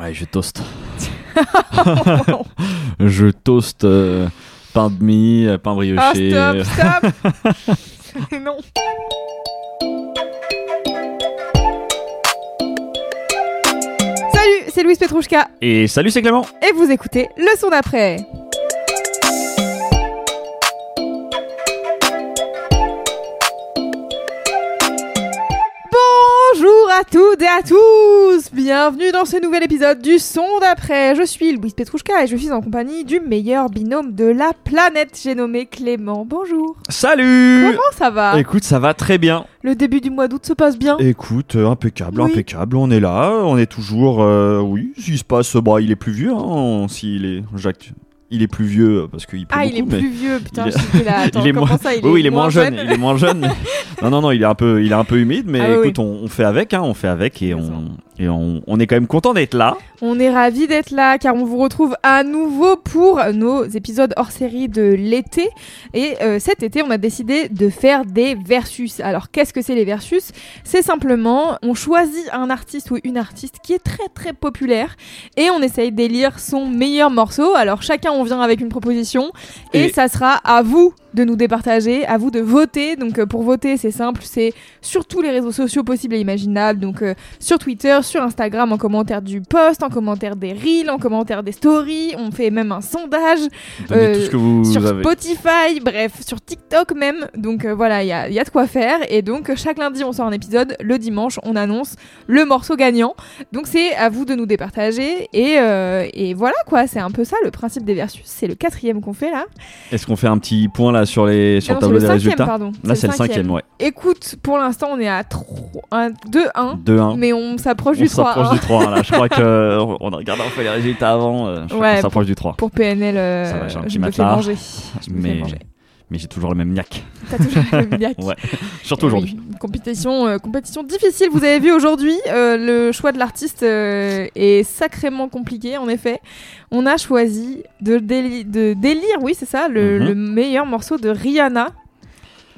Ouais, je toast. je toast euh, pain de mie, euh, pain Ah, brioché. stop, stop Non. Salut, c'est Louise Petrouchka Et salut, c'est Clément. et vous écoutez le son d'après. À toutes et à tous Bienvenue dans ce nouvel épisode du son d'après. Je suis Louise Petrouchka et je suis en compagnie du meilleur binôme de la planète, j'ai nommé Clément. Bonjour Salut Comment ça va? Écoute, ça va très bien. Le début du mois d'août se passe bien? Écoute, euh, impeccable, Oui. impeccable. On est là, on est toujours. euh, oui, s'il se passe. Bah, il est plus vieux, hein. S'il est. Jacques. Il est plus vieux parce qu'il pleut Ah, il est mais- plus vieux, putain, il est- j'étais là. Attends, il est moins- ça, il oui, est oui, il est moins jeune. jeune Il est moins jeune. non, non, non, il est un peu, il est un peu humide, mais Ah oui, écoute, on, on fait avec, hein, on fait avec et on, et on, on est quand même content d'être là. On est ravis d'être là car on vous retrouve à nouveau pour nos épisodes hors série de l'été. Et euh, cet été, on a décidé de faire des versus. Alors, qu'est-ce que c'est les versus? C'est simplement, on choisit un artiste ou une artiste qui est très très populaire et on essaye d'élire son meilleur morceau. Alors, chacun, on vient avec une proposition et, Et- ça sera à vous de nous départager, à vous de voter. Donc, euh, pour voter, c'est simple, c'est sur tous les réseaux sociaux possibles et imaginables. Donc, euh, sur Twitter, sur Instagram, en commentaire du post, en commentaire des reels, en commentaire des stories. On fait même un sondage Euh, tout ce que vous sur avez. Spotify, bref, sur TikTok même. Donc euh, voilà, il y a, il y a de quoi faire. Et donc, chaque lundi, on sort un épisode. Le dimanche, on annonce le morceau gagnant. Donc, c'est à vous de nous départager. Et, et voilà, quoi. C'est un peu ça le principe des versus. C'est le quatrième qu'on fait là. Est-ce qu'on fait un petit point là sur les sur Ah le non, tableau c'est des le résultats pardon. Là, c'est le cinquième, ouais. Écoute, pour l'instant, on est à 2-1. 2-1. Mais on s'approche On du 3. s'approche hein. du 3 là. Je crois que on a regardé un peu les résultats avant. euh, Je crois Ouais, qu'on s'approche du 3. Pour PNL, euh, Ça va, j'ai un petit je me fais matelas. manger. Je me fais manger. Mais j'ai toujours le même niaque. T'as toujours le maniaque. Ouais. Surtout aujourd'hui. oui, compétition, euh, compétition difficile. Vous avez vu aujourd'hui, euh, le choix de l'artiste euh, est sacrément compliqué. En effet, on a choisi de, déli- de délire, oui, c'est ça, le, Mhm. le meilleur morceau de Rihanna.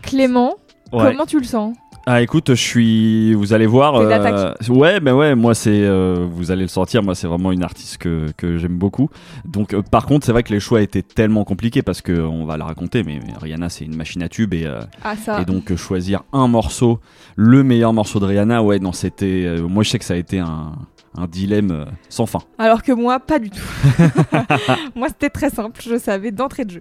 Clément, Ouais. comment tu le sens? Ah écoute, je suis. Vous allez voir. Euh. Ouais, mais ouais, moi c'est. euh, vous allez le sentir. Moi c'est vraiment une artiste que, que j'aime beaucoup. Donc euh, par contre, c'est vrai que les choix étaient tellement compliqués parce que on va la raconter. Mais, mais Rihanna c'est une machine à tube et euh, Ah ça. et donc euh, choisir un morceau, le meilleur morceau de Rihanna. Ouais, non, c'était. euh, moi je sais que ça a été un un dilemme euh, sans fin. Alors que moi, pas du tout. moi, c'était très simple, je savais d'entrée de jeu.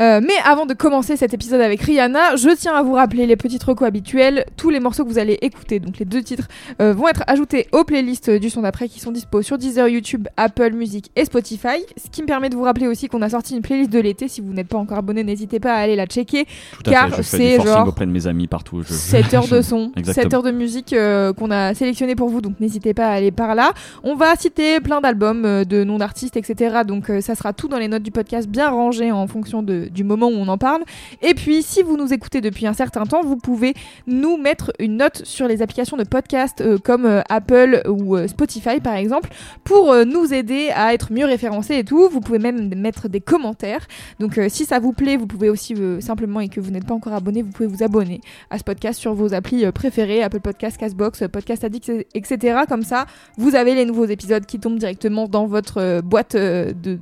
Euh, mais avant de commencer cet épisode avec Rihanna, je tiens à vous rappeler les petites recos habituels. Tous les morceaux que vous allez écouter, donc les deux titres, euh, vont être ajoutés aux playlists du son d'après qui sont dispo sur Deezer, YouTube, Apple Music et Spotify. Ce qui me permet de vous rappeler aussi qu'on a sorti une playlist de l'été. Si vous n'êtes pas encore abonné, n'hésitez pas à aller la checker. Tout à Car c'est genre auprès de mes amis partout. Je... 7 heures de son, Exactement. 7 heures de musique euh, qu'on a sélectionné pour vous, donc n'hésitez pas à aller par là. On va citer plein d'albums, euh, de noms d'artistes, etc. Donc euh, ça sera tout dans les notes du podcast, bien rangé en fonction du moment où on en parle. Et puis si vous nous écoutez depuis un certain temps, vous pouvez nous mettre une note sur les applications de podcast euh, comme Apple ou Spotify par exemple, pour nous aider à être mieux référencés et tout. Vous pouvez même mettre des commentaires. Donc si ça vous plaît, vous pouvez aussi simplement et que vous n'êtes pas encore abonné, vous pouvez vous abonner à ce podcast sur vos applis préférées, Apple Podcast, Castbox, Podcast Addict, etc. Comme ça, vous avez les nouveaux épisodes qui tombent directement dans votre euh, boîte euh, de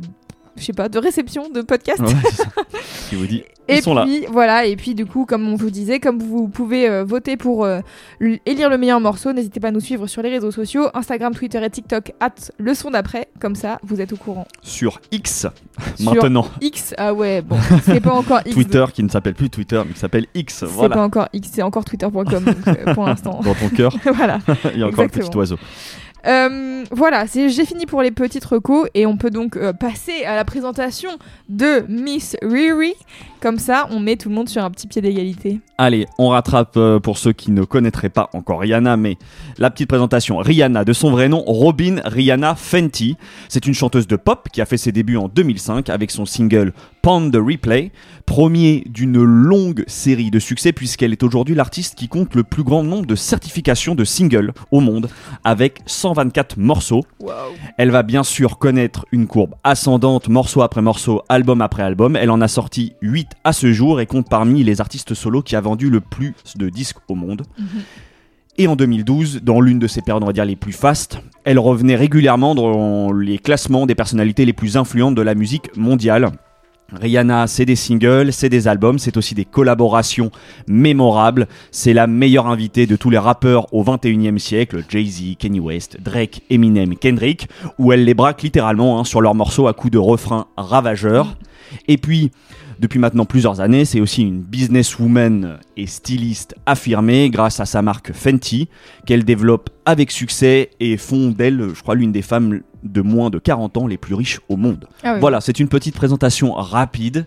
je sais pas, de réception de podcast. Ouais. Qui vous dit Et Ils sont là. puis voilà, et puis du coup, comme on vous disait, comme vous pouvez euh, voter pour euh, élire le meilleur morceau, n'hésitez pas à nous suivre sur les réseaux sociaux, Instagram, Twitter et TikTok, at le son d'après, comme ça vous êtes au courant. sur X Sur maintenant. X, ah ouais, bon, c'est pas encore X. Twitter qui ne s'appelle plus Twitter mais qui s'appelle X. C'est Voilà. pas encore X, c'est encore twitter.com euh, pour l'instant. Dans ton cœur, voilà. il y a encore le petit oiseau. Euh, voilà, j'ai fini pour les petites recos et on peut donc euh, passer à la présentation de Miss Riri. Comme ça, on met tout le monde sur un petit pied d'égalité. Allez, on rattrape euh, pour ceux qui ne connaîtraient pas encore Rihanna, mais la petite présentation. Rihanna, de son vrai nom, Robin Rihanna Fenty. C'est une chanteuse de pop qui a fait ses débuts en 2005 avec son single Pound the Replay, premier d'une longue série de succès puisqu'elle est aujourd'hui l'artiste qui compte le plus grand nombre de certifications de singles au monde avec 124 morceaux. Elle va bien sûr connaître une courbe ascendante morceau après morceau, album après album. Elle en a sorti 8 à ce jour et compte parmi les artistes solos qui a vendu le plus de disques au monde. Et en 2012, dans l'une de ses périodes, on va dire, les plus fastes, elle revenait régulièrement dans les classements des personnalités les plus influentes de la musique mondiale. Rihanna, c'est des singles, c'est des albums, c'est aussi des collaborations mémorables. C'est la meilleure invitée de tous les rappeurs au 21e siècle, Jay-Z, Kanye West, Drake, Eminem, Kendrick, où elle les braque littéralement hein, sur leurs morceaux à coups de refrains ravageurs. Et puis, depuis maintenant plusieurs années, c'est aussi une businesswoman et styliste affirmée grâce à sa marque Fenty, qu'elle développe avec succès et font d'elle, je crois, l'une des femmes de moins de 40 ans les plus riches au monde. Ah oui. Voilà, c'est une petite présentation rapide.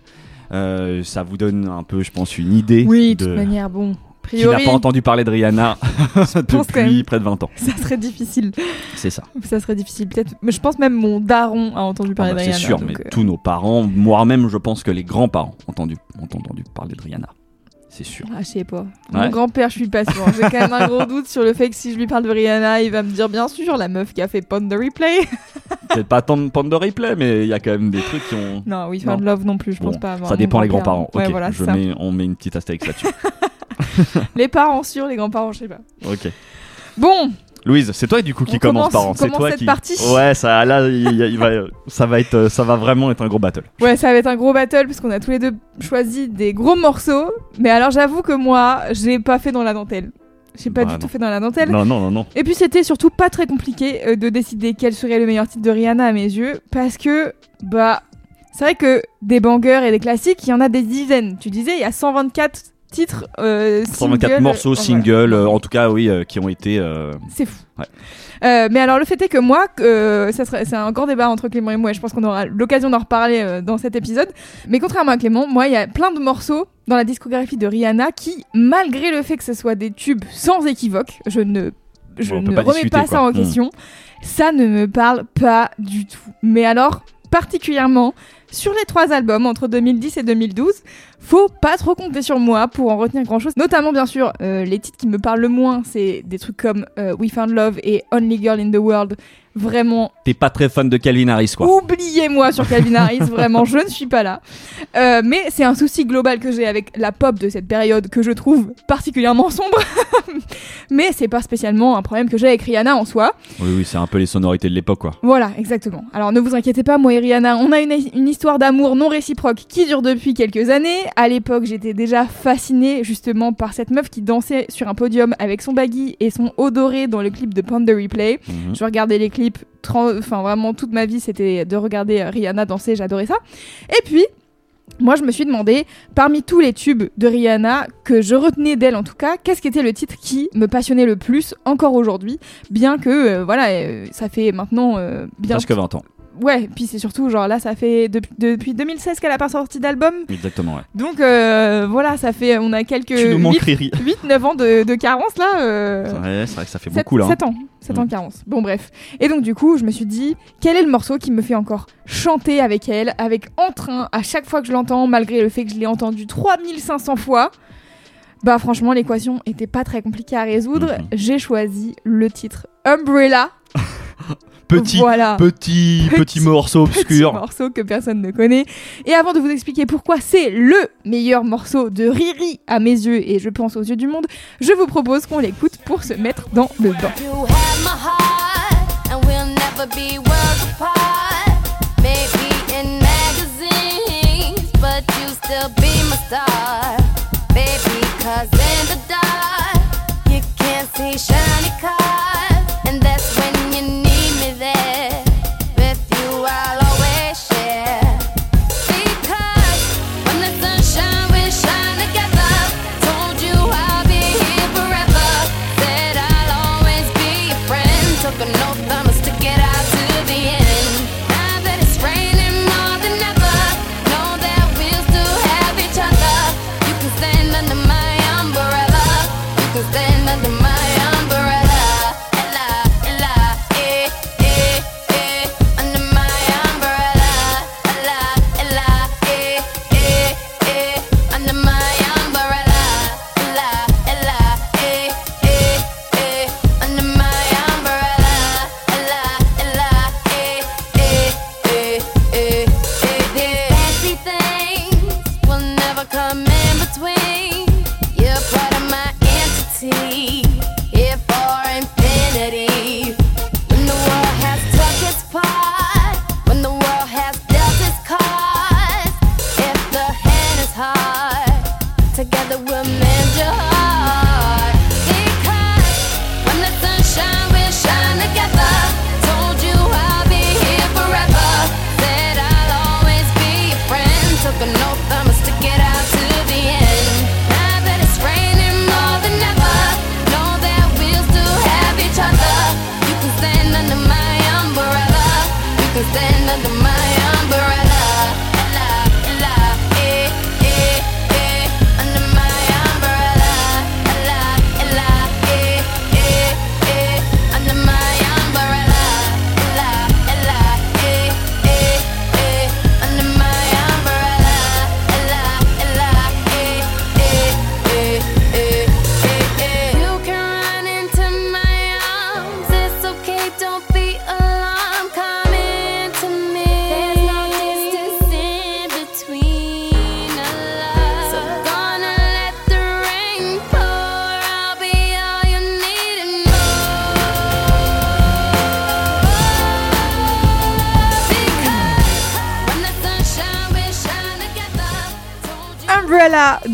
Euh, ça vous donne un peu, je pense, une idée Oui, de de toute manière, bon. Qui n'a Priori, pas entendu parler de Rihanna depuis près de 20 ans. ça serait difficile. C'est ça. Ça serait difficile, peut-être. Mais je pense même mon daron a entendu Ah parler bah, de c'est Rihanna. sûr, donc, mais euh, tous nos parents, moi-même, je pense que les grands-parents ont entendu, ont entendu parler de Rihanna. C'est sûr. Ah, je sais pas. Ouais. Mon grand-père, je suis pas sûre. J'ai quand même un gros doute sur le fait que si je lui parle de Rihanna, il va me dire bien sûr la meuf qui a fait Pond the Replay. Peut-être pas tant de pente de replay, mais il y a quand même des trucs qui ont. non, oui, Non. Found Love non plus, je Bon, pense pas. avoir ça dépend les grands-parents. Ouais, ok, voilà, je c'est mets, on met une petite astérix là-dessus. Les parents sûrs, les grands-parents, je sais pas. ok. Bon, Louise, c'est toi du coup qui commence commence- par. C'est toi cette qui. partie. Ouais, ça, là, il va, ça va être, ça va vraiment être un gros battle. ouais, ça va être un gros battle parce qu'on a tous les deux choisi des gros morceaux. Mais alors, j'avoue que moi, j'ai pas fait dans la dentelle. J'ai pas Bah, du non. tout fait dans la dentelle. Non, non, non, non. Et puis c'était surtout pas très compliqué euh, de décider quel serait le meilleur titre de Rihanna à mes yeux, parce que, bah, c'est vrai que des bangers et des classiques, il y en a des dizaines. Tu disais, il y a 124 titres, euh, 124 singles, morceaux, singles, voilà. euh, en tout cas, oui, euh, qui ont été. euh, C'est fou. Ouais. Euh, mais alors le fait est que moi, euh, ça serait, c'est un grand débat entre Clément et moi, et je pense qu'on aura l'occasion d'en reparler euh, dans cet épisode. Mais contrairement à Clément, moi, il y a plein de morceaux dans la discographie de Rihanna qui, malgré le fait que ce soit des tubes sans équivoque, je ne, je ne pas remets discuter, pas ça en Mm. question, ça ne me parle pas du tout. Mais alors, particulièrement sur les trois albums entre 2010 et 2012, faut pas trop compter sur moi pour en retenir grand chose. Notamment, bien sûr, euh, les titres qui me parlent le moins, c'est des trucs comme euh, We Found Love et Only Girl in the World. Vraiment, T'es pas très fan de Calvin Harris, quoi. oubliez-moi sur Calvin Harris, vraiment, je ne suis pas là. Euh, mais c'est un souci global que j'ai avec la pop de cette période que je trouve particulièrement sombre. mais c'est pas spécialement un problème que j'ai avec Rihanna en soi. Oui, oui, c'est un peu les sonorités de l'époque, quoi. Voilà, exactement. Alors ne vous inquiétez pas, moi et Rihanna, on a une, une histoire d'amour non réciproque qui dure depuis quelques années. À l'époque, j'étais déjà fascinée justement par cette meuf qui dansait sur un podium avec son baggy et son haut doré dans le clip de the Replay. Mhm. Je regardais les clips, enfin vraiment toute ma vie c'était de regarder Rihanna danser, j'adorais ça. Et puis, moi je me suis demandé, parmi tous les tubes de Rihanna, que je retenais d'elle en tout cas, qu'est-ce qui était le titre qui me passionnait le plus encore aujourd'hui, bien que euh, voilà, euh, ça fait maintenant euh, bien... Presque 20 ans. Ouais, puis c'est surtout genre là ça fait depuis, depuis 2016 qu'elle a pas sorti d'album. Exactement, ouais. Donc euh, voilà, ça fait on a quelques tu nous manques, Riri. 8 9 ans de, de carence là. euh, Ouais, c'est vrai que ça fait 7, beaucoup, là. hein. ans. 7 ans Mm. de carence. Bon, bref. Et donc, du coup, je me suis dit, quel est le morceau qui me fait encore chanter avec elle, avec entrain, à chaque fois que je l'entends, malgré le fait que je l'ai entendu 3500 fois? Bah, franchement, l'équation était pas très compliquée à résoudre. Mhm. J'ai choisi le titre Umbrella. Petit, voilà. petit, petit, Petit- morceau Petit obscur. morceau que personne ne connaît. Et avant de vous expliquer pourquoi c'est le meilleur morceau de Riri à mes yeux et je pense aux yeux du monde, je vous propose qu'on l'écoute pour se mettre dans le bain. You have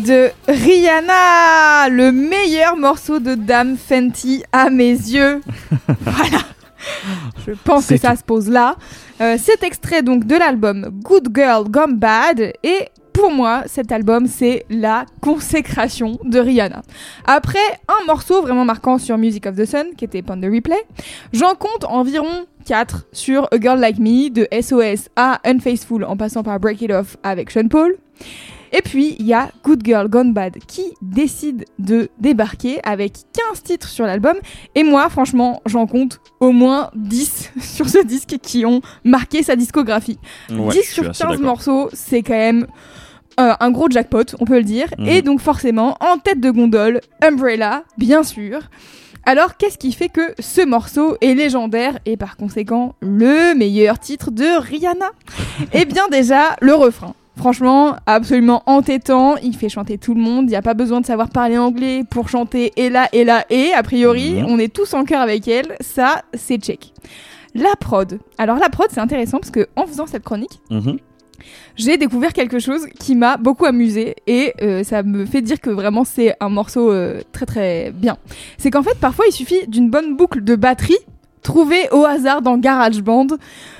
de Rihanna, le meilleur morceau de Dame Fenty à mes yeux. voilà. Je pense que ça se pose là. Euh, cet extrait donc de l'album Good Girl Gone Bad et pour moi, cet album, c'est la consécration de Rihanna. Après un morceau vraiment marquant sur Music of the Sun, qui était the Replay, j'en compte environ 4 sur A Girl Like Me, de SOS à Unfaithful, en passant par Break It Off avec Sean Paul. Et puis, il y a Good Girl Gone Bad qui décide de débarquer avec 15 titres sur l'album. Et moi, franchement, j'en compte au moins 10 sur ce disque qui ont marqué sa discographie. Ouais, 10 je suis sur assez 15 d'accord. morceaux, c'est quand même euh, un gros jackpot, on peut le dire. Mhm. Et donc forcément, en tête de gondole, Umbrella, bien sûr. Alors, qu'est-ce qui fait que ce morceau est légendaire et par conséquent le meilleur titre de Rihanna? Eh bien déjà, le refrain. Franchement, absolument entêtant, il fait chanter tout le monde, il n'y a pas besoin de savoir parler anglais pour chanter et là et là et, a priori, on est tous en cœur avec elle, ça c'est check. La prod. Alors la prod c'est intéressant parce que en faisant cette chronique, Mhm. j'ai découvert quelque chose qui m'a beaucoup amusé et euh, ça me fait dire que vraiment c'est un morceau euh, très très bien. C'est qu'en fait parfois il suffit d'une bonne boucle de batterie trouvée au hasard dans GarageBand,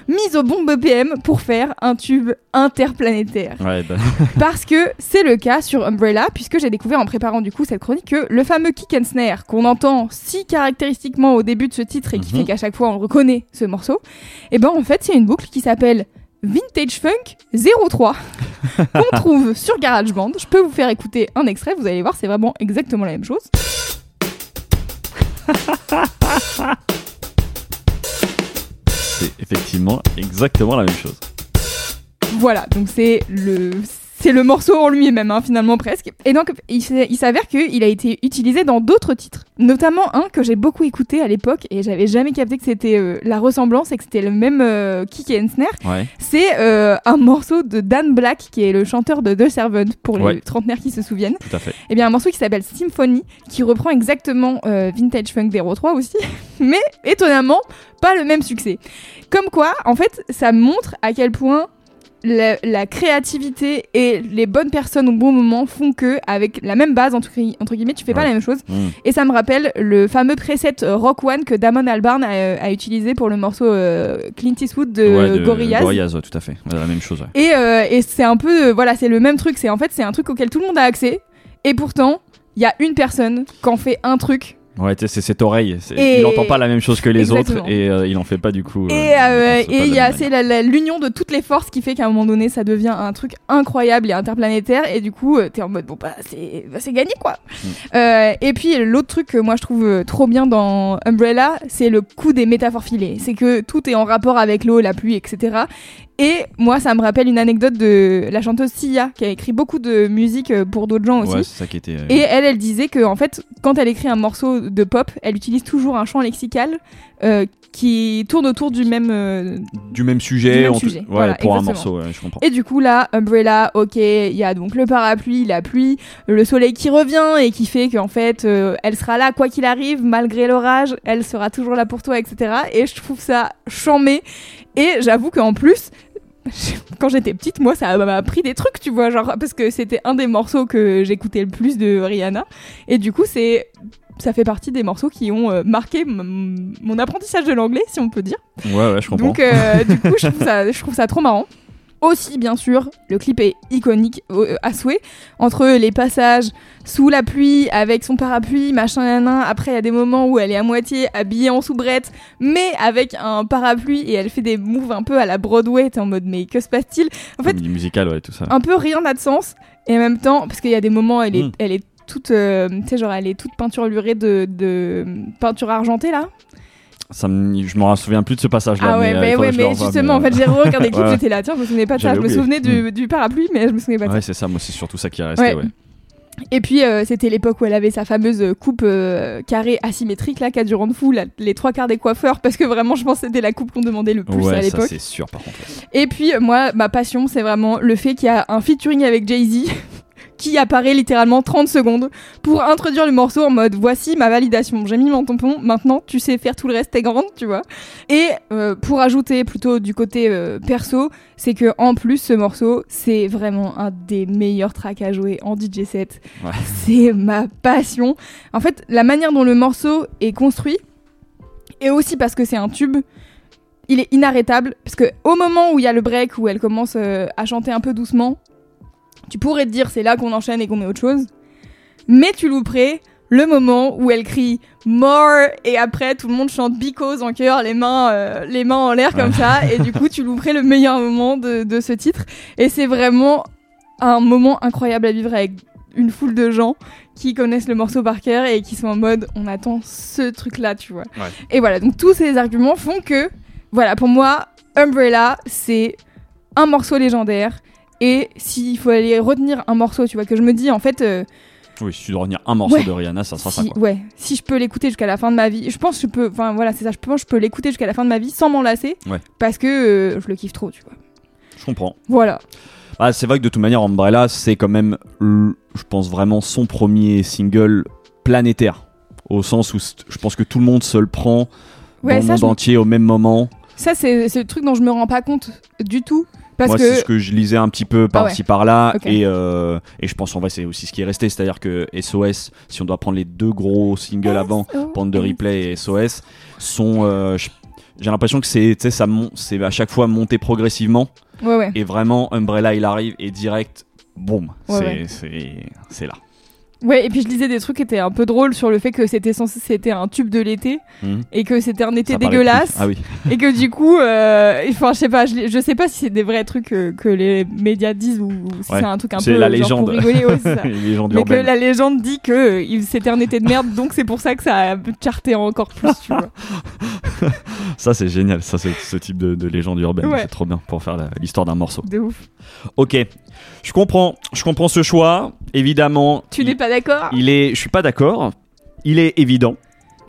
mise au bon BPM pour faire un tube interplanétaire. Ouais, bah, Parce que c'est le cas sur Umbrella, puisque j'ai découvert en préparant du coup cette chronique que le fameux kick and snare qu'on entend si caractéristiquement au début de ce titre et qui Mhm. fait qu'à chaque fois on reconnaît ce morceau, et ben en fait c'est une boucle qui s'appelle Vintage Funk 03 qu'on trouve sur GarageBand. Je peux vous faire écouter un extrait, vous allez voir, c'est vraiment exactement la même chose. c'est effectivement exactement la même chose. Voilà, donc c'est le c'est le morceau en lui-même, hein, finalement presque. Et donc, il, s'avère qu'il a été utilisé dans d'autres titres, notamment un que j'ai beaucoup écouté à l'époque et j'avais jamais capté que c'était euh, la ressemblance et que c'était le même euh, kick and snare. Ouais. C'est euh, un morceau de Dan Black, qui est le chanteur de The Servant, pour les Ouais. trentenaires qui se souviennent. Tout à fait. Et bien un morceau qui s'appelle Symphony, qui reprend exactement euh, Vintage Funk 03 aussi, mais étonnamment pas le même succès. Comme quoi, en fait, ça montre à quel point la, la créativité et les bonnes personnes au bon moment font que, avec la même base, entre, gui- entre guillemets, tu fais pas Ouais. la même chose. Mm. Et ça me rappelle le fameux preset euh, Rock One que Damon Albarn a, euh, a utilisé pour le morceau euh, Clint Eastwood de, Ouais, Gorillaz. Gorillaz, ouais, tout à fait. La même chose. Et, euh, et c'est un peu, voilà, c'est le même truc. C'est en fait, c'est un truc auquel tout le monde a accès. Et pourtant, il y a une personne qui en fait un truc. Ouais, c'est cette oreille. Et- Il n'entend pas la même chose que les Exactement. autres et euh, il en fait pas du coup. euh, et euh, de il y a c'est l'union de toutes les forces qui fait qu'à un moment donné, ça devient un truc incroyable et interplanétaire. Et du coup, euh, t'es en mode bon bah c'est bah, gagné quoi. Mm. Euh, et puis l'autre truc que moi je trouve euh, trop bien dans Umbrella, c'est le coup des métaphores filées. C'est que tout est en rapport avec l'eau, la pluie, etc. Et moi, ça me rappelle une anecdote de la chanteuse Sia, qui a écrit beaucoup de musique euh, pour d'autres gens aussi. Ouais, c'est ça qui était. euh, Et elle, elle disait que en fait, quand elle écrit un morceau de pop, elle utilise toujours un champ lexical euh, qui tourne autour du même. euh, du même sujet, Du même te- sujet, ouais, voilà, pour un morceau, ouais, je comprends. Et du coup là, Umbrella, ok, il y a donc le parapluie, la pluie, le soleil qui revient et qui fait qu'en fait, euh, elle sera là quoi qu'il arrive, malgré l'orage, elle sera toujours là pour toi, etc. Et je trouve ça chambé. Et j'avoue qu'en plus, quand j'étais petite, moi, ça m'a appris des trucs, tu vois, genre parce que c'était un des morceaux que j'écoutais le plus de Rihanna. Et du coup, c'est ça fait partie des morceaux qui ont euh, marqué mon apprentissage de l'anglais, si on peut dire. Ouais, ouais, je comprends. Donc, euh, du coup, je trouve, ça, je trouve ça trop marrant. Aussi, bien sûr, le clip est iconique euh, à souhait. Entre les passages sous la pluie, avec son parapluie, machin, nanan. Après, il y a des moments où elle est à moitié habillée en soubrette, mais avec un parapluie et elle fait des moves un peu à la Broadway. T'es en mode, mais que se passe-t-il? En fait, musicale, ouais, tout ça. un peu rien n'a de sens. Et en même temps, parce qu'il y a des moments, elle est, Mm. elle est toute, euh, tu sais, genre, elle est toute peinturlurée de, de peinture argentée là. Ça me- je m'en souviens plus de ce passage-là. Ah ouais, mais, euh, mais, ouais, le mais justement, en fait, j'ai regardé le clip, j'étais là, tiens, je me souvenais pas de ça, je me souvenais du, du parapluie, mais je me souvenais pas euh, de Ouais, ça. c'est ça, moi, c'est surtout ça qui est resté, Ouais. Et puis, euh, c'était l'époque où elle avait sa fameuse coupe euh, carrée asymétrique, là, qui a du fou, la- les trois quarts des coiffeurs, parce que vraiment, je pense que c'était la coupe qu'on demandait le plus Ouais, à l'époque. c'est sûr, par contre. Et puis, euh, moi, ma passion, c'est vraiment le fait qu'il y a un featuring avec Jay-Z. Qui apparaît littéralement 30 secondes pour introduire le morceau en mode voici ma validation. J'ai mis mon tampon, maintenant tu sais faire tout le reste, t'es grande, tu vois. Et euh, pour ajouter plutôt du côté euh, perso, c'est que en plus ce morceau, c'est vraiment un des meilleurs tracks à jouer en DJ set. Ouais. C'est ma passion. En fait, la manière dont le morceau est construit, et aussi parce que c'est un tube, il est inarrêtable. Parce que au moment où il y a le break, où elle commence euh, à chanter un peu doucement, tu pourrais te dire c'est là qu'on enchaîne et qu'on met autre chose. Mais tu louperais le moment où elle crie more et après tout le monde chante because en chœur, les mains, euh, les mains en l'air comme ça. Et du coup, tu louperais le meilleur moment de, de ce titre. Et c'est vraiment un moment incroyable à vivre avec une foule de gens qui connaissent le morceau par cœur et qui sont en mode on attend ce truc là, tu vois. Ouais. Et voilà, donc tous ces arguments font que, voilà, pour moi, Umbrella, c'est un morceau légendaire. Et s'il faut aller retenir un morceau, tu vois, que je me dis en fait, euh, Oui, si tu dois retenir un morceau Ouais. de Rihanna, ça sera ça. si, Quoi. ouais, si je peux l'écouter jusqu'à la fin de ma vie, je pense que je peux, enfin voilà, c'est ça, je pense que je peux l'écouter jusqu'à la fin de ma vie sans m'en lasser, Ouais. parce que euh, je le kiffe trop, tu vois. Je comprends. Voilà. Ah, c'est vrai que de toute manière, Umbrella, c'est quand même, je pense vraiment son premier single planétaire. Au sens où je pense que tout le monde se le prend Ouais, dans le ça, monde entier au même moment. ça c'est c'est le truc dont je me rends pas compte du tout, parce Moi, que c'est ce que je lisais un petit peu Ah ouais. par-ci par-là. Et, euh, et je pense en vrai, c'est aussi ce qui est resté. C'est-à-dire que SOS, si on doit prendre les deux gros singles avant, Bande de Replay et SOS, sont. euh, j'ai l'impression que c'est, ça c'est à chaque fois monté progressivement. Ouais, ouais. Et vraiment, Umbrella, il arrive et direct, boum, c'est là. Ouais, et puis je lisais des trucs qui étaient un peu drôles sur le fait que c'était censé c'était un tube de l'été Mhm. et que c'était un été Ça dégueulasse Ah oui. et que du coup, euh, enfin je sais pas, je, je sais pas si c'est des vrais trucs que, que les médias disent ou, si Ouais. c'est un truc un peu la genre légende. pour rigoler, ouais, ça. Mais que la légende dit que c'était un été de merde, donc c'est pour ça que ça a charté encore plus, tu vois. Ça, c'est génial. Ça, ce type de, de légende urbaine. Ouais. C'est trop bien pour faire l'histoire d'un morceau. De ouf. Ok. Je comprends. Je comprends ce choix. Évidemment. Tu n'es pas d'accord Il est, je suis pas d'accord. Il est évident,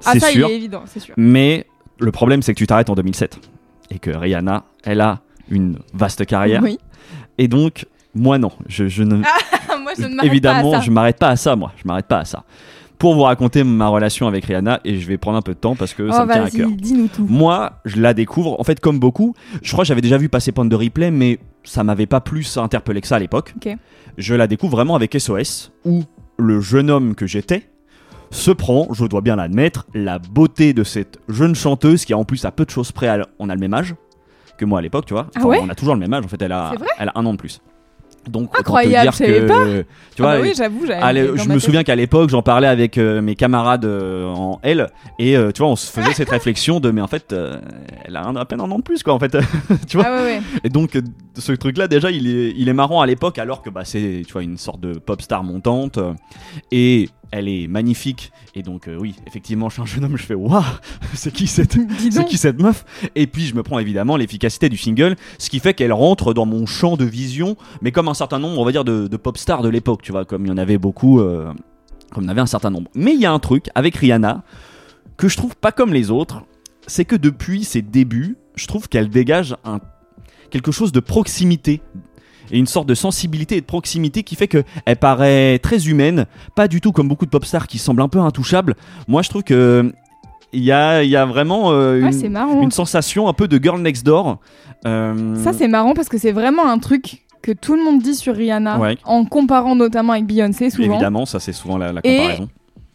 Ah c'est ça, sûr. il est évident, c'est sûr. Mais le problème, c'est que tu t'arrêtes en 2007 et que Rihanna, elle a une vaste carrière. Oui. Et donc, moi non, je, je ne, Moi, je ne m'arrête évidemment, pas à ça. je m'arrête pas à ça, moi. Je m'arrête pas à ça. Pour vous raconter ma relation avec Rihanna, et je vais prendre un peu de temps parce que ça Oh, me tient à cœur. dis-nous tout. Moi, je la découvre, en fait, comme beaucoup. Je crois que j'avais déjà vu passer de Replay, mais ça m'avait pas plus interpellé que ça à l'époque. Ok. Je la découvre vraiment avec SOS, où le jeune homme que j'étais se prend, je dois bien l'admettre, la beauté de cette jeune chanteuse qui, en plus, à peu de choses près, on a le même âge que moi à l'époque, tu vois. Ah ouais on a toujours le même âge, en fait, elle a, elle a un an de plus. Donc, autant te Incroyable, dire que, pas. tu vois, ah bah oui, j'avoue, je me souviens qu'à l'époque, j'en parlais avec euh, mes camarades euh, en L, et euh, tu vois, on se faisait cette réflexion de, mais en fait, elle a un- à peine un an de plus, quoi, en fait. tu vois Ah ouais, ouais. Et donc, ce truc-là, déjà, il est, il est marrant à l'époque, alors que bah, c'est, tu vois, une sorte de pop star montante, euh, et elle est magnifique. Et donc, euh, oui, effectivement, je suis un jeune homme, je fais, waouh, c'est qui cette, c'est qui cette meuf? Et puis je me prends évidemment l'efficacité du single, ce qui fait qu'elle rentre dans mon champ de vision, mais comme un certain nombre, on va dire, de, de pop stars de l'époque, tu vois, comme il y en avait beaucoup, euh, comme il y en avait un certain nombre. Mais il y a un truc avec Rihanna que je trouve pas comme les autres, c'est que depuis ses débuts, je trouve qu'elle dégage un, quelque chose de proximité. Et une sorte de sensibilité et de proximité qui fait qu'elle paraît très humaine, pas du tout comme beaucoup de pop stars qui semblent un peu intouchables. Moi je trouve que il y a, y a vraiment euh, Ouais, une, sensation un peu de girl next door. Euh, Ça, c'est marrant parce que c'est vraiment un truc que tout le monde dit sur Rihanna, Ouais. en comparant notamment avec Beyoncé souvent. évidemment, ça c'est souvent la, comparaison.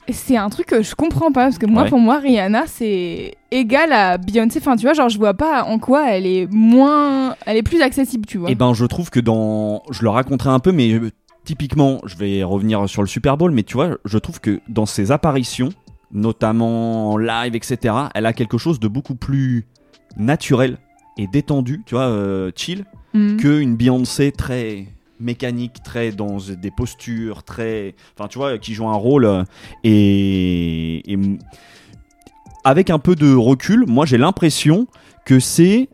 C'est un truc que je comprends pas parce que moi, Ouais. pour moi, Rihanna, c'est égal à Beyoncé. Enfin, tu vois, genre, je vois pas en quoi elle est moins. Elle est plus accessible, tu vois. Et ben je trouve que dans, je le raconterai un peu, mais euh, typiquement, je vais revenir sur le Super Bowl, mais tu vois, je trouve que dans ses apparitions, notamment en live, etc., elle a quelque chose de beaucoup plus naturel et détendu, tu vois, euh, chill, Mm. qu'une Beyoncé très mécanique, très dans des postures, très, enfin tu vois, qui joue un rôle euh, et, avec un peu de recul, moi j'ai l'impression que c'est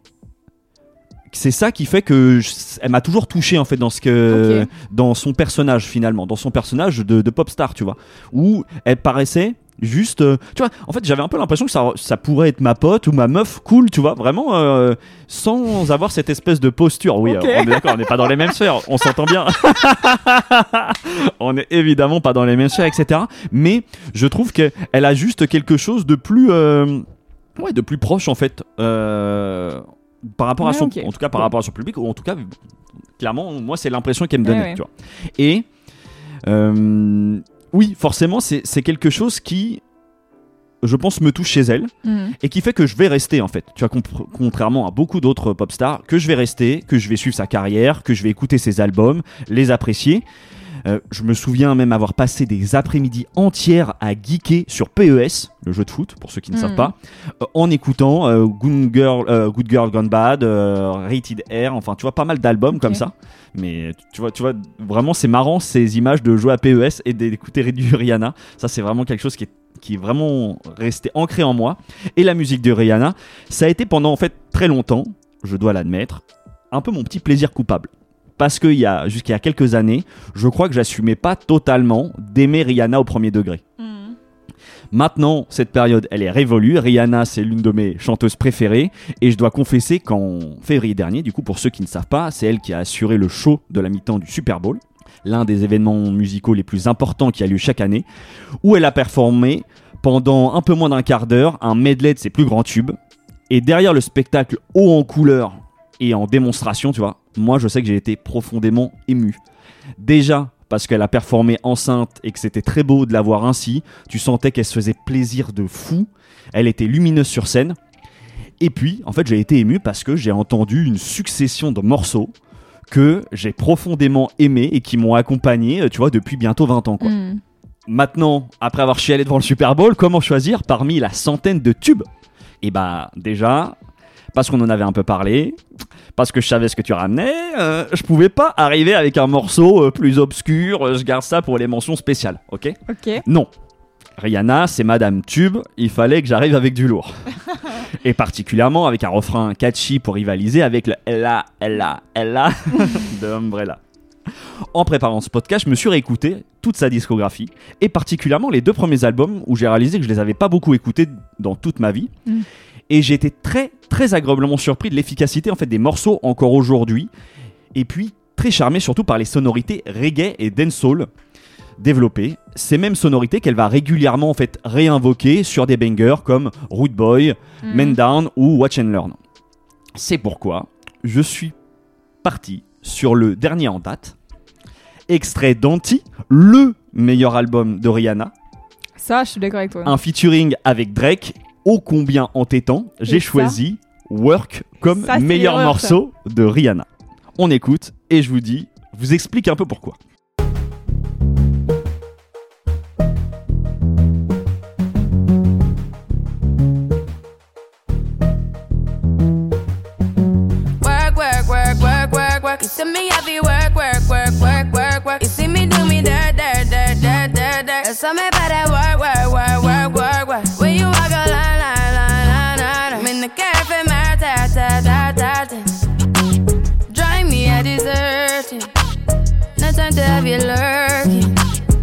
c'est ça qui fait que je- elle m'a toujours touché en fait dans ce que dans son personnage finalement, dans son personnage de, de pop star, tu vois, où elle paraissait Juste, euh, tu vois, en fait, j'avais un peu l'impression que ça, ça pourrait être ma pote ou ma meuf cool, tu vois, vraiment, euh, sans avoir cette espèce de posture. Oui, euh, on est d'accord, on n'est pas dans les mêmes sphères, on s'entend bien. on est évidemment pas dans les mêmes sphères, etc. Mais je trouve qu'elle a juste quelque chose de plus, ouais, de plus proche en fait, par rapport à son, en tout cas par rapport à son public, ou en tout cas, clairement, moi, c'est l'impression qu'elle me donnait, ouais. tu vois. Et euh, oui, forcément, c'est c'est quelque chose qui, je pense, me touche chez elle Mhm. et qui fait que je vais rester en fait. Tu vois, contrairement à beaucoup d'autres pop stars, que je vais rester, que je vais suivre sa carrière, que je vais écouter ses albums, les apprécier. Euh, je me souviens même avoir passé des après-midi entières à geeker sur PES, le jeu de foot, pour ceux qui ne savent pas, euh, en écoutant euh, Good, Girl, Good Girl Gone Bad, Rated R, enfin tu vois pas mal d'albums comme ça. Mais tu vois, tu vois, vraiment c'est marrant ces images de jouer à PES et d'écouter du Rihanna. Ça c'est vraiment quelque chose qui est, qui est vraiment resté ancré en moi. Et la musique de Rihanna, ça a été pendant en fait très longtemps, je dois l'admettre, un peu mon petit plaisir coupable. Parce qu'il y a jusqu'à quelques années, je crois que j'assumais pas totalement d'aimer Rihanna au premier degré. Mhm. Maintenant, cette période, elle est révolue. Rihanna, c'est l'une de mes chanteuses préférées. Et je dois confesser qu'en février dernier, du coup, pour ceux qui ne savent pas, c'est elle qui a assuré le show de la mi-temps du Super Bowl, l'un des événements musicaux les plus importants qui a lieu chaque année, où elle a performé pendant un peu moins d'un quart d'heure un medley de ses plus grands tubes. Et derrière le spectacle haut en couleur et en démonstration, tu vois, moi je sais que j'ai été profondément ému. Déjà parce qu'elle a performé enceinte et que c'était très beau de la voir ainsi, tu sentais qu'elle se faisait plaisir de fou, elle était lumineuse sur scène. Et puis, en fait, j'ai été ému parce que j'ai entendu une succession de morceaux que j'ai profondément aimés et qui m'ont accompagné, euh, tu vois, depuis bientôt 20 ans. Quoi. Mhm. Maintenant, après avoir chialé devant le Super Bowl, comment choisir parmi la centaine de tubes? Et bah, déjà, parce qu'on en avait un peu parlé, parce que je savais ce que tu ramenais, euh, je pouvais pas arriver avec un morceau euh, plus obscur, euh, je garde ça pour les mentions spéciales, ok Ok. Non. Rihanna, c'est Madame Tube, il fallait que j'arrive avec du lourd. Et particulièrement avec un refrain catchy pour rivaliser avec le Ella, Ella, Ella de Umbrella. En préparant ce podcast, je me suis réécouté toute sa discographie et particulièrement les deux premiers albums où j'ai réalisé que je les avais pas beaucoup écoutés dans toute ma vie. Mm. Et j'ai été très très agréablement surpris de l'efficacité en fait des morceaux encore aujourd'hui et puis très charmé surtout par les sonorités reggae et dancehall développées. Ces mêmes sonorités qu'elle va régulièrement en fait réinvoquer sur des bangers comme Root Boy, Mhm. Men Down ou Watch and Learn. C'est pourquoi je suis parti sur le dernier en date, extrait d'Anti, le meilleur album de Rihanna, Ça, je suis d'accord avec toi. un featuring avec Drake, ô combien entêtant, j'ai choisi Work comme Ça, meilleur morceau de Rihanna. On écoute et je vous dis, vous explique un peu pourquoi. Work, work, work, work, work, work. You see me heavy work, work, work, work, work, work. You see me do me dirt, dirt, dirt, dirt, dirt, dirt. There's something about that work, work, work, work. When you walk a line, line, line, line, line. I'm in the cafe, my ta, ta, ta, ta, ta. Drive me a deserting. No time to have you lurking.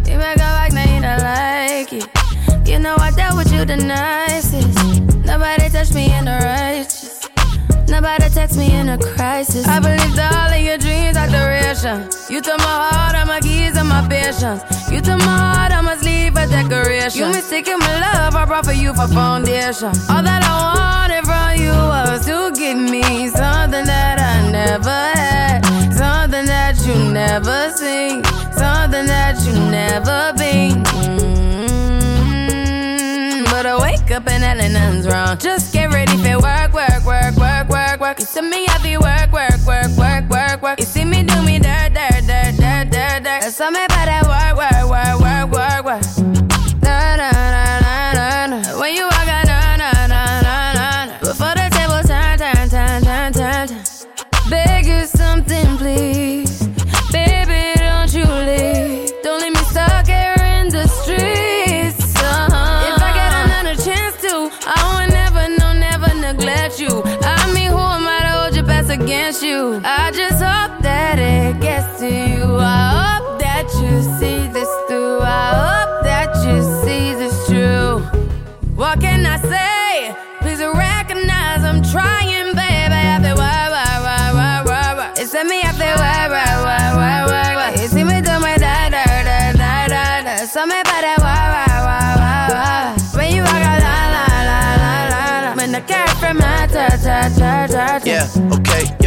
You make a like, now you don't like it. You know I dealt with you the Text me in a crisis. I believed all of your dreams are duration. You took my heart, all my keys, and my patience. You took my heart, I must leave a decoration. You mistaken my love, I brought for you for foundation. All that I wanted from you was to give me something that I never had, something that you never seen, something that you never been. Mm, But I wake up and nothing's wrong. Just get ready for work, work, work, work, work, work. See me happy work, work, work, work, work, work. You see me do me dirt, dirt, dirt, dirt, dirt, dirt. There's something about best you? I just hope that it gets to you. I hope that you see this through. I hope that you see this true. What can I say? Please recognize I'm trying, baby. I feel why, why, why, why, why, why. It's me, I feel why, why, why, why, why, why. You see me do my da, da, da, da, da, da. So me better why, why, why, why, why. When you walk out, la, la, la, la, la, la. When the cat from my ta, ta, ta, ta. Yeah, okay, need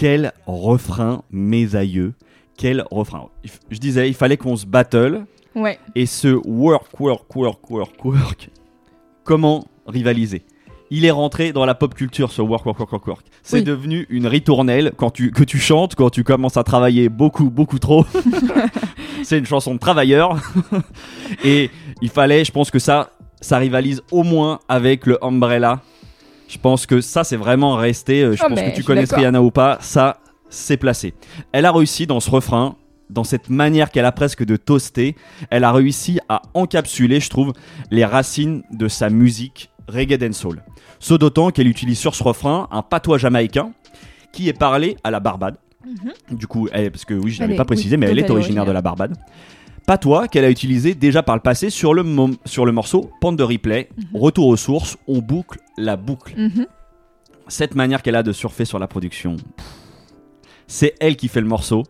Quel refrain, mes aïeux. Quel refrain. Je disais, il fallait qu'on se battle. Ouais. Et ce work, work, work, work, work, comment rivaliser? Il est rentré dans la pop culture, ce work, work, work, work, work. C'est Oui. devenu une ritournelle quand tu, que tu chantes, quand tu commences à travailler beaucoup, beaucoup trop. C'est une chanson de travailleur. Et il fallait, je pense que ça, ça rivalise au moins avec le Umbrella. Je pense que ça, c'est vraiment resté. euh, Je Oh, pense que tu connais. Rihanna ou pas, ça, c'est placé. Elle a réussi dans ce refrain, dans cette manière qu'elle a presque de toaster, elle a réussi à encapsuler, je trouve, les racines de sa musique reggae dancehall. Ce d'autant qu'elle utilise sur ce refrain un patois jamaïcain qui est parlé à la Barbade. Du coup, elle, parce que oui, je n'avais pas précisé, oui, mais elle est originaire de la Barbade. Patois qu'elle a utilisé déjà par le passé sur le, mom- sur le morceau Pente de replay, retour aux sources, on boucle la boucle Mhm. cette manière qu'elle a de surfer sur la production, c'est elle qui fait le morceau,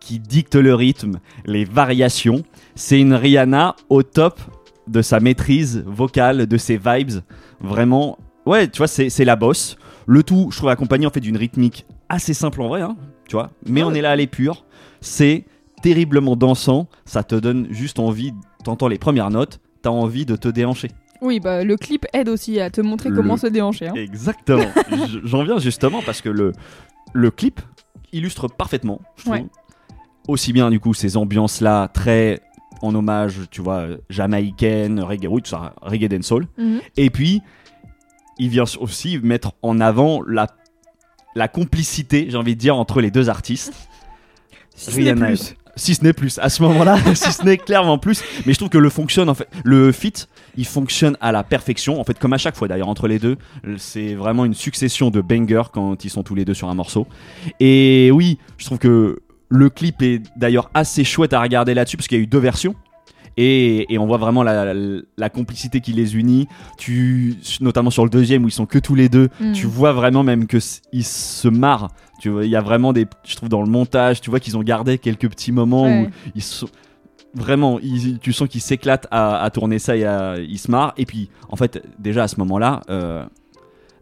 qui dicte le rythme, les variations. C'est une Rihanna au top de sa maîtrise vocale, de ses vibes. Vraiment, ouais, tu vois, c'est c'est la bosse. Le tout, je trouve, accompagné en fait d'une rythmique assez simple en vrai, hein, tu vois. Mais on est là à l'épure. C'est terriblement dansant. Ça te donne juste envie. T'entends les premières notes, t'as envie de te déhancher. Oui, bah, le clip aide aussi à te montrer Le- comment se déhancher. hein. Exactement. J'en viens justement parce que le, le clip illustre parfaitement, je trouve, aussi bien du coup ces ambiances-là très en hommage, tu vois, jamaïcaine, reggae, oui, tout ça, reggae dancehall. Mhm. Et puis, il vient aussi mettre en avant la, la complicité, j'ai envie de dire, entre les deux artistes. Si ce n'est plus. Si ce n'est plus, à ce moment-là, si ce n'est clairement plus. Mais je trouve que le fonctionne en fait, le fit, il fonctionne à la perfection. En fait, comme à chaque fois d'ailleurs entre les deux, c'est vraiment une succession de bangers quand ils sont tous les deux sur un morceau. Et oui, je trouve que le clip est d'ailleurs assez chouette à regarder là-dessus parce qu'il y a eu deux versions. Et, et on voit vraiment la, la- la complicité qui les unit. Tu, notamment sur le deuxième où ils sont que tous les deux, Mm. tu vois vraiment même que ils se marrent. Tu vois, il y a vraiment des, je trouve dans le montage, tu vois qu'ils ont gardé quelques petits moments où ils sont vraiment, tu sens qu'ils s'éclatent à, à tourner ça et à, ils se marrent. Et puis, en fait, déjà à ce moment-là, euh,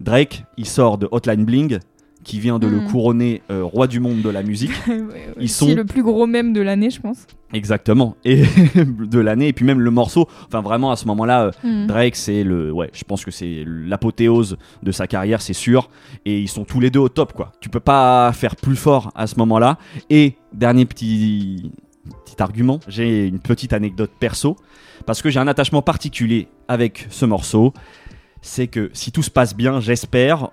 Drake, il sort de Hotline Bling, qui vient de le Mm. couronner euh, roi du monde de la musique. Ouais, ouais. Ils C'est sont- le plus gros mème de l'année, je pense. Exactement. Et de l'année, et puis même le morceau. Enfin, vraiment à ce moment-là, euh, Mhm. Drake, c'est le, ouais, je pense que c'est l'apothéose de sa carrière, c'est sûr. Et ils sont tous les deux au top, quoi. Tu peux pas faire plus fort à ce moment-là. Et dernier petit, petit argument, j'ai une petite anecdote perso parce que j'ai un attachement particulier avec ce morceau. C'est que si tout se passe bien, j'espère,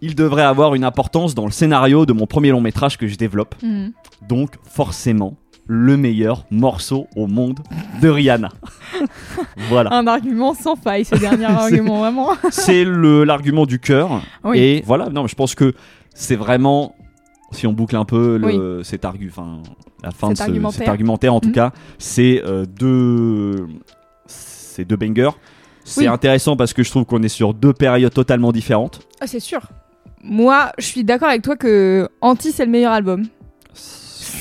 il devrait avoir une importance dans le scénario de mon premier long métrage que je développe. Mhm. Donc forcément le meilleur morceau au monde de Rihanna. voilà. Un argument sans faille, ce dernier argument, vraiment. C'est l'argument du cœur. Oui. Et voilà, non, je pense que c'est vraiment si on boucle un peu le, cet argu, enfin la fin Cet de ce- argumentaire. cet argumentaire en tout Mhm. cas, c'est euh, deux c'est deux bangers. C'est Oui. intéressant parce que je trouve qu'on est sur deux périodes totalement différentes. Ah, c'est sûr. Moi, je suis d'accord avec toi que Anti, c'est le meilleur album.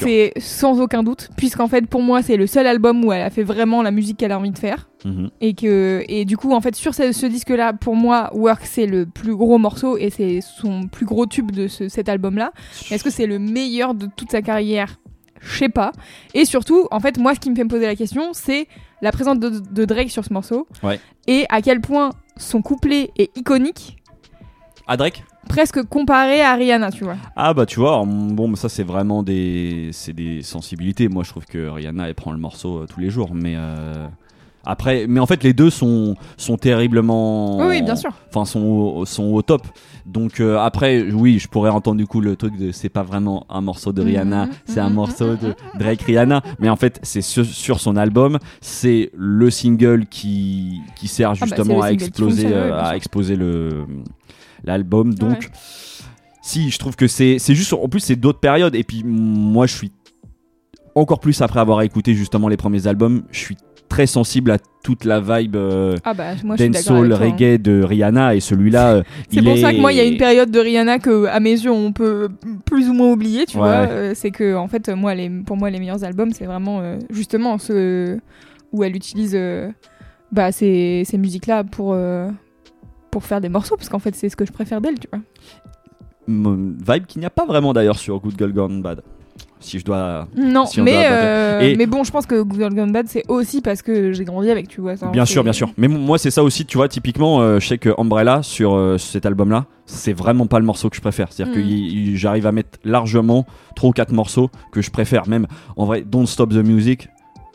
C'est sans aucun doute, puisqu'en fait, pour moi, c'est le seul album où elle a fait vraiment la musique qu'elle a envie de faire. Mhm. Et que et du coup, en fait, sur ce, ce disque-là, pour moi, Work, c'est le plus gros morceau et c'est son plus gros tube de ce- cet album-là. Est-ce que c'est le meilleur de toute sa carrière? Je sais pas. Et surtout, en fait, moi, ce qui me fait me poser la question, c'est la présence de, de Drake sur ce morceau. Ouais. Et à quel point son couplet est iconique, Ah Drake? Presque comparé à Rihanna, tu vois. Ah bah tu vois, bon mais ça c'est vraiment des c'est des sensibilités. Moi je trouve que Rihanna elle prend le morceau euh, tous les jours, mais euh, Après, mais en fait, les deux sont, sont terriblement. Oui, oui, bien sûr. Enfin, sont, au- sont au top. Donc, euh, après, oui, je pourrais entendre du coup le truc de c'est pas vraiment un morceau de Rihanna, Mhm, c'est un morceau de Drake Rihanna. Mais en fait, c'est sur, sur son album, c'est le single qui, qui sert bah, c'est justement à exploser, à sûr. exposer le l'album. Donc, Ouais. si, je trouve que c'est juste. En plus, c'est d'autres périodes. Et puis, moi, je suis encore plus après avoir écouté justement les premiers albums, je suis très sensible à toute la vibe euh, Ah bah moi dancehall, hein. reggae de Rihanna et celui-là. euh, C'est pour est- ça que moi, il y a une période de Rihanna que, à mes yeux, on peut plus ou moins oublier, tu Ouais. vois. Euh, c'est que, en fait, moi, les, pour moi, les meilleurs albums, c'est vraiment euh, justement ceux où elle utilise bah, ces, ces musiques-là pour, euh, pour faire des morceaux, parce qu'en fait, c'est ce que je préfère d'elle, tu vois. Vibe qu'il n'y a pas vraiment d'ailleurs sur Good Girl Gone Bad. Si je dois. Non, Si mais, doit euh, Et- mais bon, je pense que Good Girl Gone Bad, c'est aussi parce que j'ai grandi avec, tu vois. ça, Bien sûr, bien sûr. Mais moi, c'est ça aussi, tu vois, typiquement, euh, je sais que Umbrella, sur euh, cet album-là, c'est vraiment pas le morceau que je préfère. C'est-à-dire Mm. que j'arrive à mettre largement 3 ou 4 morceaux que je préfère. Même, en vrai, Don't Stop the Music,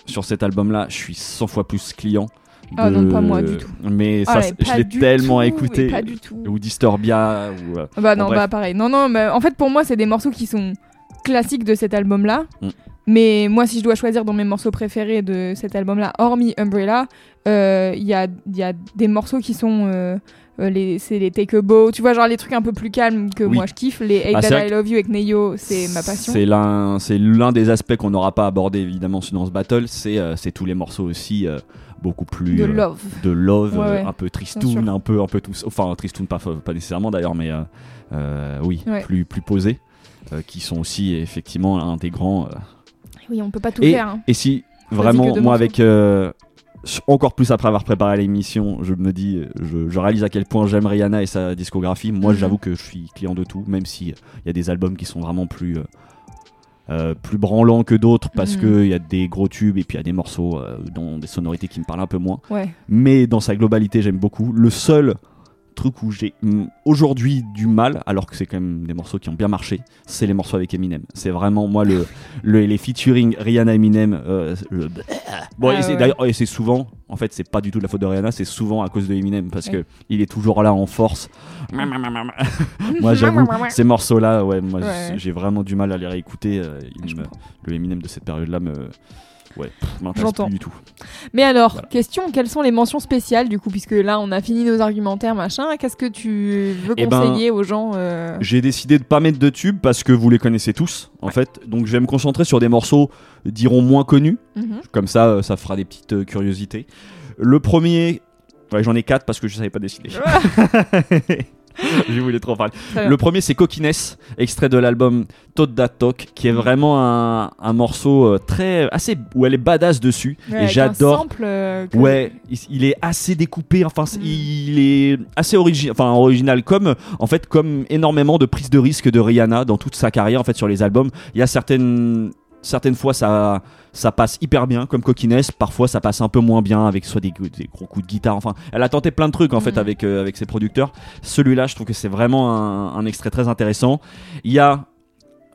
sur cet album-là, je suis 100 fois plus client. Ah de- non, pas moi du tout. Mais Ah, ça, je l'ai tellement tout, écouté. Pas du tout. Ou Disturbia. Ou, euh, Bah Bon, non, bref. bah pareil. Non, non, mais en fait pour moi c'est des morceaux qui sont classiques de cet album-là. Mm. Mais moi si je dois choisir dans mes morceaux préférés de cet album-là, hormis Umbrella, euh, il y, a, y a des morceaux qui sont... euh, les, c'est les Take a Bow, tu vois, genre les trucs un peu plus calmes que Oui. moi je kiffe. Les Hate Ah, That I Love You avec Neyo, c'est ma passion. C'est l'un, c'est l'un des aspects qu'on n'aura pas abordé évidemment dans ce battle. C'est, euh, c'est tous les morceaux aussi euh, beaucoup plus De euh, Love. de love, Ouais, euh, ouais, un peu tristoun, un peu, un peu tout. Enfin, tristoun pas, pas nécessairement d'ailleurs, mais euh, euh, oui, Ouais. plus, plus posés, euh, qui sont aussi effectivement un des grands. euh. Oui, on peut pas tout Et, faire. hein. et si vraiment, moi avec euh, encore plus après avoir préparé l'émission, je me dis, euh, je, je réalise à quel point j'aime Rihanna et sa discographie. Moi, Mhm. j'avoue que je suis client de tout, même si il y a des albums qui sont vraiment plus euh, euh, plus branlants que d'autres parce Mhm. que il y a des gros tubes et puis il y a des morceaux euh, dont des sonorités qui me parlent un peu moins. Ouais. Mais dans sa globalité, j'aime beaucoup. Le seul truc où j'ai aujourd'hui du mal, alors que c'est quand même des morceaux qui ont bien marché, c'est les morceaux avec Eminem. C'est vraiment moi le, le les featuring Rihanna Eminem. euh, le- Bon, Ah et c'est ouais. d'ailleurs et c'est souvent, en fait, c'est pas du tout de la faute de Rihanna, c'est souvent à cause de Eminem parce Ouais. que il est toujours là en force. moi, j'avoue, ces morceaux-là, ouais, moi Ouais. j'ai vraiment du mal à les réécouter. euh, me- le Eminem de cette période-là me, ouais, J'entends. plus du tout. Mais alors, Voilà. question, quelles sont les mentions spéciales du coup, puisque là on a fini nos argumentaires, machin, qu'est-ce que tu veux Eh ben, conseiller aux gens euh, J'ai décidé de pas mettre de tubes parce que vous les connaissez tous, en fait. Donc je vais me concentrer sur des morceaux, diront moins connus. mhm. Comme ça, euh, ça fera des petites euh, curiosités. Le premier, ouais, j'en ai quatre parce que je savais pas décider. je voulais trop parler. Le premier, c'est Cockiness, extrait de l'album Todd That Talk, qui est vraiment un, un morceau euh, très assez où elle est badass dessus. Ouais, et j'adore. euh, Ouais, il, il est assez découpé. Enfin, Mm. il est assez origi- enfin, original, comme en fait comme énormément de prises de risque de Rihanna dans toute sa carrière en fait sur les albums. Il y a certaines certaines fois ça ça passe hyper bien comme Cockiness, parfois ça passe un peu moins bien avec soit des, des gros coups de guitare. Enfin, elle a tenté plein de trucs en fait Mm. avec euh, avec ses producteurs. Celui-là, je trouve que c'est vraiment un, un extrait très intéressant. Il y a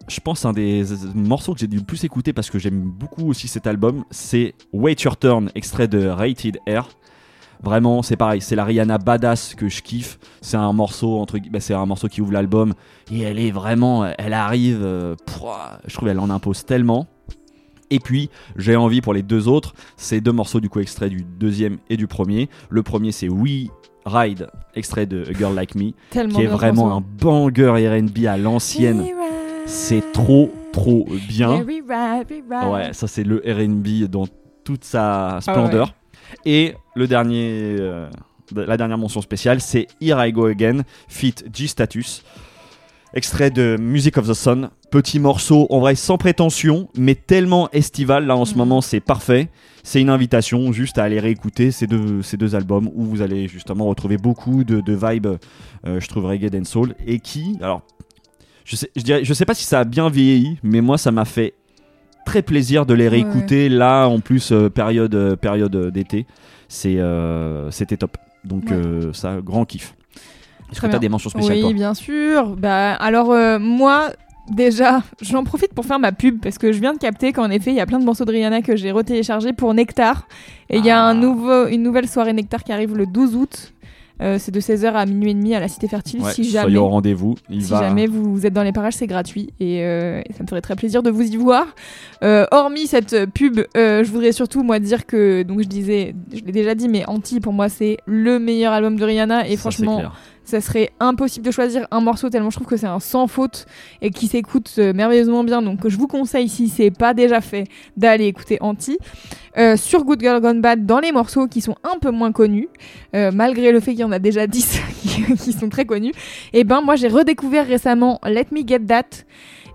je pense un des morceaux que j'ai dû le plus écouter parce que j'aime beaucoup aussi cet album, c'est Wait Your Turn, extrait de Rated Air. Vraiment, c'est pareil, c'est la Rihanna badass que je kiffe. C'est un morceau entre, bah, c'est un morceau qui ouvre l'album et elle est vraiment, elle arrive, euh, pouah, je trouve elle en impose tellement. Et puis, j'ai envie pour les deux autres, c'est deux morceaux du coup extraits du deuxième et du premier. Le premier c'est We Ride, extrait de A Girl Like Me, tellement qui est vraiment un banger R&B à l'ancienne. C'est trop trop bien. Ouais, ça c'est le R&B dans toute sa splendeur. Et le dernier, euh, la dernière mention spéciale, c'est Here I Go Again, feat G Status, extrait de Music of the Sun. Petit morceau, en vrai sans prétention, mais tellement estival. Là en ce Mhm. moment, c'est parfait. C'est une invitation juste à aller réécouter ces deux, ces deux albums où vous allez justement retrouver beaucoup de, de vibes, euh, je trouve reggae and soul, et qui, alors, je sais, je dirais, je sais pas si ça a bien vieilli, mais moi ça m'a fait très plaisir de les Ouais. réécouter là en plus euh, période euh, période euh, d'été c'est euh, c'était top donc Ouais. euh, ça grand kiff est-ce que t'as bien. des mentions spéciales Oui, toi bien sûr. Bah, alors, euh, moi, Déjà, j'en profite pour faire ma pub parce que je viens de capter qu'en effet, il y a plein de morceaux de Rihanna que j'ai retéléchargés pour Nectar. Et il y a un nouveau, une nouvelle soirée Nectar qui arrive le 12 août. Euh, c'est de 16h à minuit et demi à la Cité Fertile. Ouais, si soyez jamais, au rendez-vous. Il si va. jamais vous êtes dans les parages, c'est gratuit et, euh, et ça me ferait très plaisir de vous y voir. Euh, hormis cette pub, je voudrais surtout moi dire que donc je disais, je l'ai déjà dit, mais Anti pour moi c'est le meilleur album de Rihanna et Ça, franchement. Ça serait impossible de choisir un morceau tellement je trouve que c'est un sans faute et qui s'écoute euh, merveilleusement bien. Donc je vous conseille si c'est pas déjà fait d'aller écouter Anti. Euh, sur Good Girl Gone Bad dans les morceaux qui sont un peu moins connus, euh, malgré le fait qu'il y en a déjà 10 qui, sont très connus. Et ben moi j'ai redécouvert récemment Let Me Get That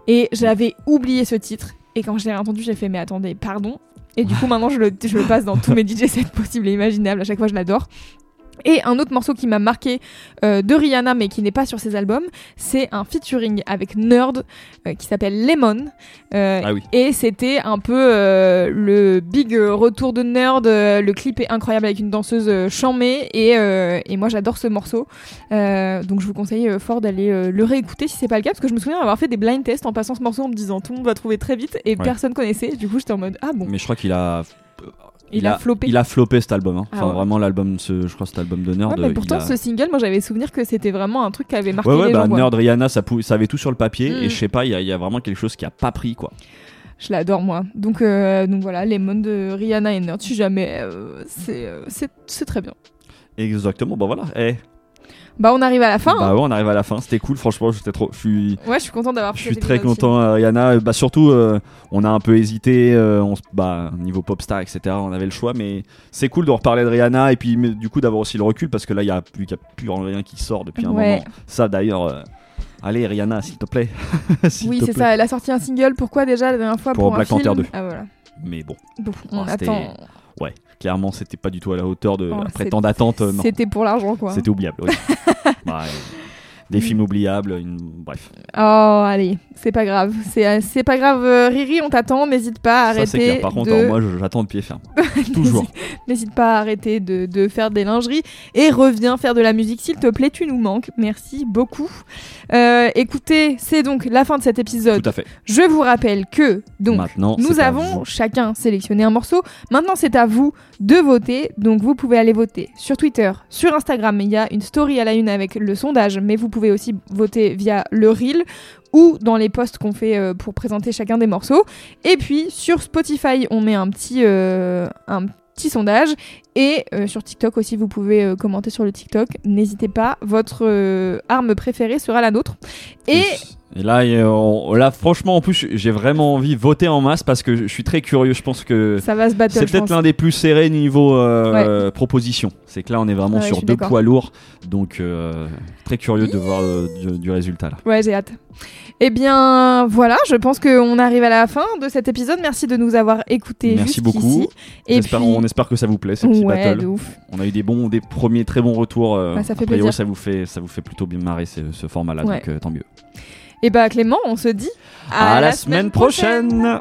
et j'avais oublié ce titre et quand je l'ai entendu j'ai fait mais attendez pardon et du coup maintenant je le, je le passe dans tous mes DJ sets possibles et imaginables à chaque fois je l'adore. Et un autre morceau qui m'a marqué euh, de Rihanna, mais qui n'est pas sur ses albums, c'est un featuring avec Nerd euh, qui s'appelle Lemon. Euh, Ah oui. Et c'était un peu le big retour de Nerd. Le clip est incroyable avec une danseuse chamée. Et, et moi, j'adore ce morceau. Donc, je vous conseille fort d'aller le réécouter si c'est pas le cas. Parce que je me souviens avoir fait des blind tests en passant ce morceau en me disant tout le monde va trouver très vite. Et Ouais. personne connaissait. Du coup, j'étais en mode Ah bon. Mais je crois qu'il a. Il a floppé. Il a floppé cet album. hein. Ah Enfin, ouais. vraiment, l'album, je crois, cet album de Nerd. Ouais, mais il pourtant, a- ce single, moi j'avais souvenir que c'était vraiment un truc qui avait marqué Ouais, ouais, les bah, gens. Nerd Rihanna, ça, pou- ça avait tout sur le papier. Mm. Et je sais pas, il y, a- il y a vraiment quelque chose qui a pas pris, quoi. Je l'adore moi. Donc, euh, donc voilà, les modes de Rihanna et Nerd, si jamais, euh, c'est euh, très bien. Exactement, bah voilà. Eh, Bah on arrive à la fin. bah hein. ouais, on arrive à la fin. C'était cool, franchement. J'étais trop. Je suis. Ouais, je suis contente d'avoir Je suis très content, euh, Rihanna. Bah, surtout, euh, on a un peu hésité. euh, on, bah, niveau popstar, etc. On avait le choix, mais c'est cool de reparler de Rihanna et puis mais, du coup d'avoir aussi le recul parce que là, il y a plus, il y a plus rien qui sort depuis un Ouais. moment. Ça, d'ailleurs, euh, allez, Rihanna, s'il te plaît. Oui, c'est ça. Elle a sorti un single. Pourquoi déjà la dernière fois Pour pour, Black Panther film 2. Ah voilà. Mais bon, Bon, on Oh, c'était- attend. ouais, clairement, c'était pas du tout à la hauteur de. Oh, après tant d'attentes. C'était pour l'argent quoi. C'était oubliable. oui. Bah, euh, des films oubliables, une... bref. Oh allez, c'est pas grave. C'est euh, pas grave. euh, Riri, on t'attend. N'hésite pas à Ça, c'est arrêter clair. Par contre, de. moi, j'attends de pied ferme. Toujours. N'hésite pas à arrêter de, de faire des lingeries et reviens faire de la musique, s'il te plaît, tu nous manques. Merci beaucoup. Euh, écoutez, c'est donc la fin de cet épisode. Tout à fait. Je vous rappelle que donc Maintenant, nous avons chacun sélectionné un morceau. Maintenant, c'est à vous de voter. Donc, vous pouvez aller voter sur Twitter, sur Instagram. Il y a une story à la une avec le sondage, mais vous pouvez aussi voter via le reel ou dans les posts qu'on fait euh, pour présenter chacun des morceaux. Et puis sur Spotify, on met un petit, euh, un petit sondage. Et euh, sur TikTok aussi, vous pouvez euh, commenter sur le TikTok. N'hésitez pas, votre euh, arme préférée sera la nôtre. Et Et là, on- franchement, en plus, j'ai vraiment envie de voter en masse parce que je suis très curieux. Je pense que ça va se battre. c'est peut-être l'un des plus serrés niveau proposition. C'est que là, on est vraiment Ouais, sur deux poids lourds. Donc, très curieux de voir du, du résultat là. Ouais, j'ai hâte. Eh bien, voilà, je pense qu'on arrive à la fin de cet épisode. Merci de nous avoir écoutés Merci beaucoup. Et puis, On espère que ça vous plaît, petits ouais, de ouf. On a eu des bons, des premiers très bons retours. euh, Ouais, ça fait priori, plaisir. ça vous fait, ça vous fait plutôt bien marrer ce, ce format-là, Ouais. donc euh, tant mieux. Et bah, Clément, on se dit À, la, semaine prochaine.